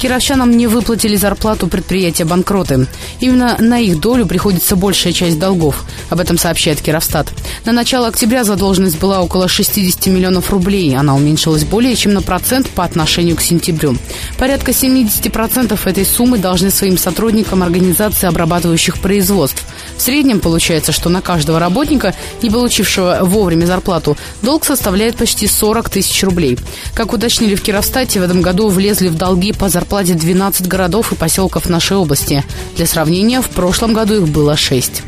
Кировчанам не выплатили зарплату предприятия банкроты. Именно на их долю приходится большая часть долгов. Об этом сообщает Кировстат. На начало октября задолженность была около 60 миллионов рублей. Она уменьшилась более чем на процент по отношению к сентябрю. Порядка 70% этой суммы должны своим сотрудникам организации обрабатывающих производств. В среднем получается, что на каждого работника, не получившего вовремя зарплату, долг составляет почти 40 тысяч рублей. Как уточнили в Кировстате, в этом году влезли в долги по зарплате зарплате 12 городов и поселков нашей области. Для сравнения, в прошлом году их было 6.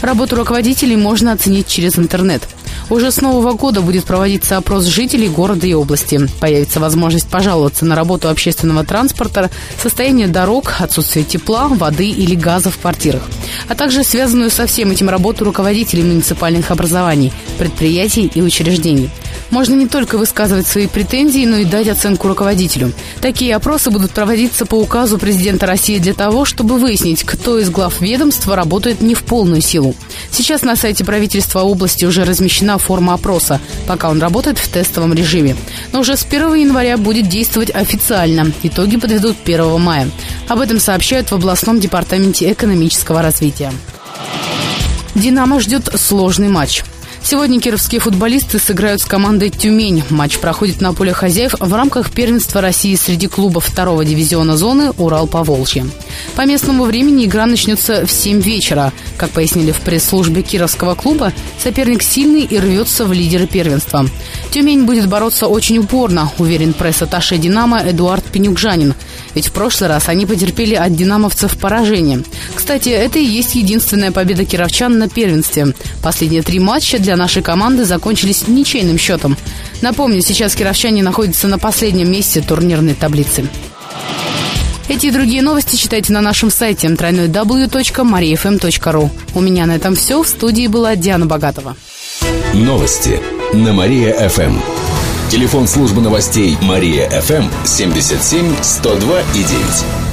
Работу руководителей можно оценить через интернет. Уже с Нового года будет проводиться опрос жителей города и области. Появится возможность пожаловаться на работу общественного транспорта, состояние дорог, отсутствие тепла, воды или газа в квартирах, а также связанную со всем этим работу руководителей муниципальных образований, предприятий и учреждений. Можно не только высказывать свои претензии, но и дать оценку руководителю. Такие опросы будут проводиться по указу президента России для того, чтобы выяснить, кто из глав ведомства работает не в полную силу. Сейчас на сайте правительства области уже размещена форма опроса, пока он работает в тестовом режиме. Но уже с 1 января будет действовать официально. Итоги подведут 1 мая. Об этом сообщают в областном департаменте экономического развития. «Динамо» ждет сложный матч. Сегодня кировские футболисты сыграют с командой «Тюмень». Матч проходит на поле хозяев в рамках первенства России среди клубов второго дивизиона зоны «Урал-Поволжье». По местному времени игра начнется в 7 вечера. Как пояснили в пресс-службе Кировского клуба, соперник сильный и рвется в лидеры первенства. «Тюмень» будет бороться очень упорно, уверен пресс-атташе «Динамо» Эдуард Пенюкжанин. Ведь в прошлый раз они потерпели от «Динамовцев» поражение. Кстати, это и есть единственная победа кировчан на первенстве. Последние три матча для нашей команды закончились ничейным счетом. Напомню, сейчас кировчане находятся на последнем месте турнирной таблицы. Эти и другие новости читайте на нашем сайте www.mariafm.ru. У меня на этом все. В студии была Диана Богатова. Новости на Мария-ФМ. Телефон службы новостей Мария-ФМ 77 102 и 9.